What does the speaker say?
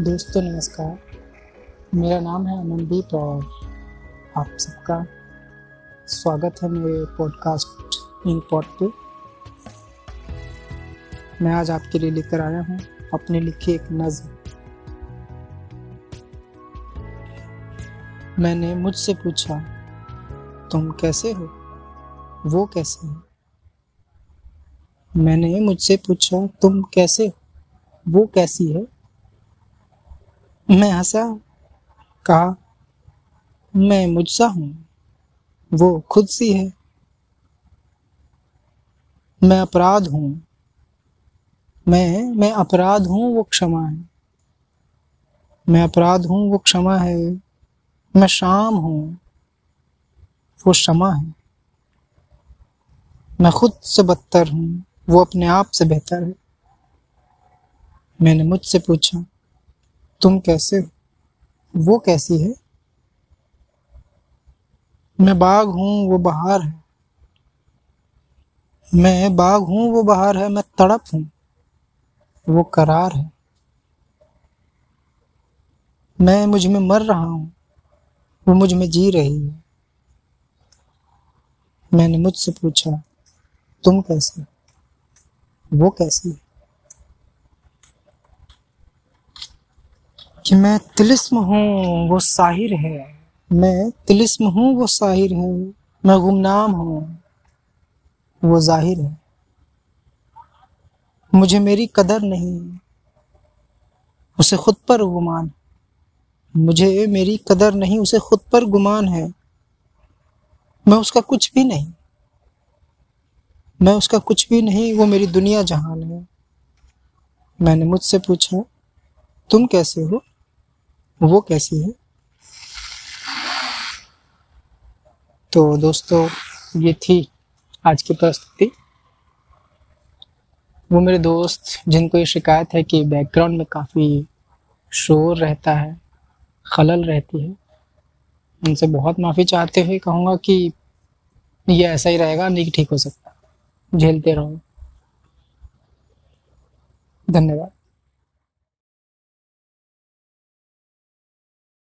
दोस्तों, नमस्कार। मेरा नाम है अमनदीप और आप सबका स्वागत है मेरे पॉडकास्ट इन पॉड पे। मैं आज आपके लिए लेकर आया हूँ अपने लिखी एक नज्म मैंने मुझसे पूछा, तुम कैसे हो? वो कैसे हो? मैंने मुझसे पूछा, तुम कैसे हो? वो कैसी है? मैं हंसा कहा मैं मुझसा हूँ। वो खुद सी है। मैं अपराध हूँ। मैं मैं अपराध हूँ, वो क्षमा है। मैं अपराध हूँ, वो क्षमा है। मैं शाम हूँ, वो क्षमा है। मैं खुद से बदतर हूँ, वो अपने आप से बेहतर है। मैंने मुझसे पूछा तुम कैसे हो? वो कैसी है? मैं बाग हूँ, वो बहार है। मैं बाग हूँ, वो बहार है। मैं तड़प हूँ, वो करार है। मैं मुझमें मर रहा हूँ, वो मुझमें जी रही है। मैंने मुझसे पूछा, तुम कैसे वो कैसी है? कि मैं तिलिस्म हूँ, वो साहिर है। मैं तिलिस्म हूँ, वो साहिर है। मैं गुमनाम हूँ, वो ज़ाहिर है। मुझे मेरी कदर नहीं, उसे खुद पर गुमान मुझे मेरी कदर नहीं, उसे खुद पर गुमान है। मैं उसका कुछ भी नहीं। मैं उसका कुछ भी नहीं, वो मेरी दुनिया जहान है। मैंने मुझसे पूछा, तुम कैसे हो? वो कैसी है? तो दोस्तों, ये थी आज की प्रस्तुति वो मेरे दोस्त, जिनको ये शिकायत है कि बैकग्राउंड में काफ़ी शोर रहता है, खलल रहती है, उनसे बहुत माफ़ी चाहते हुए कहूँगा कि ये ऐसा ही रहेगा, नहीं ठीक हो सकता। झेलते रहो। धन्यवाद।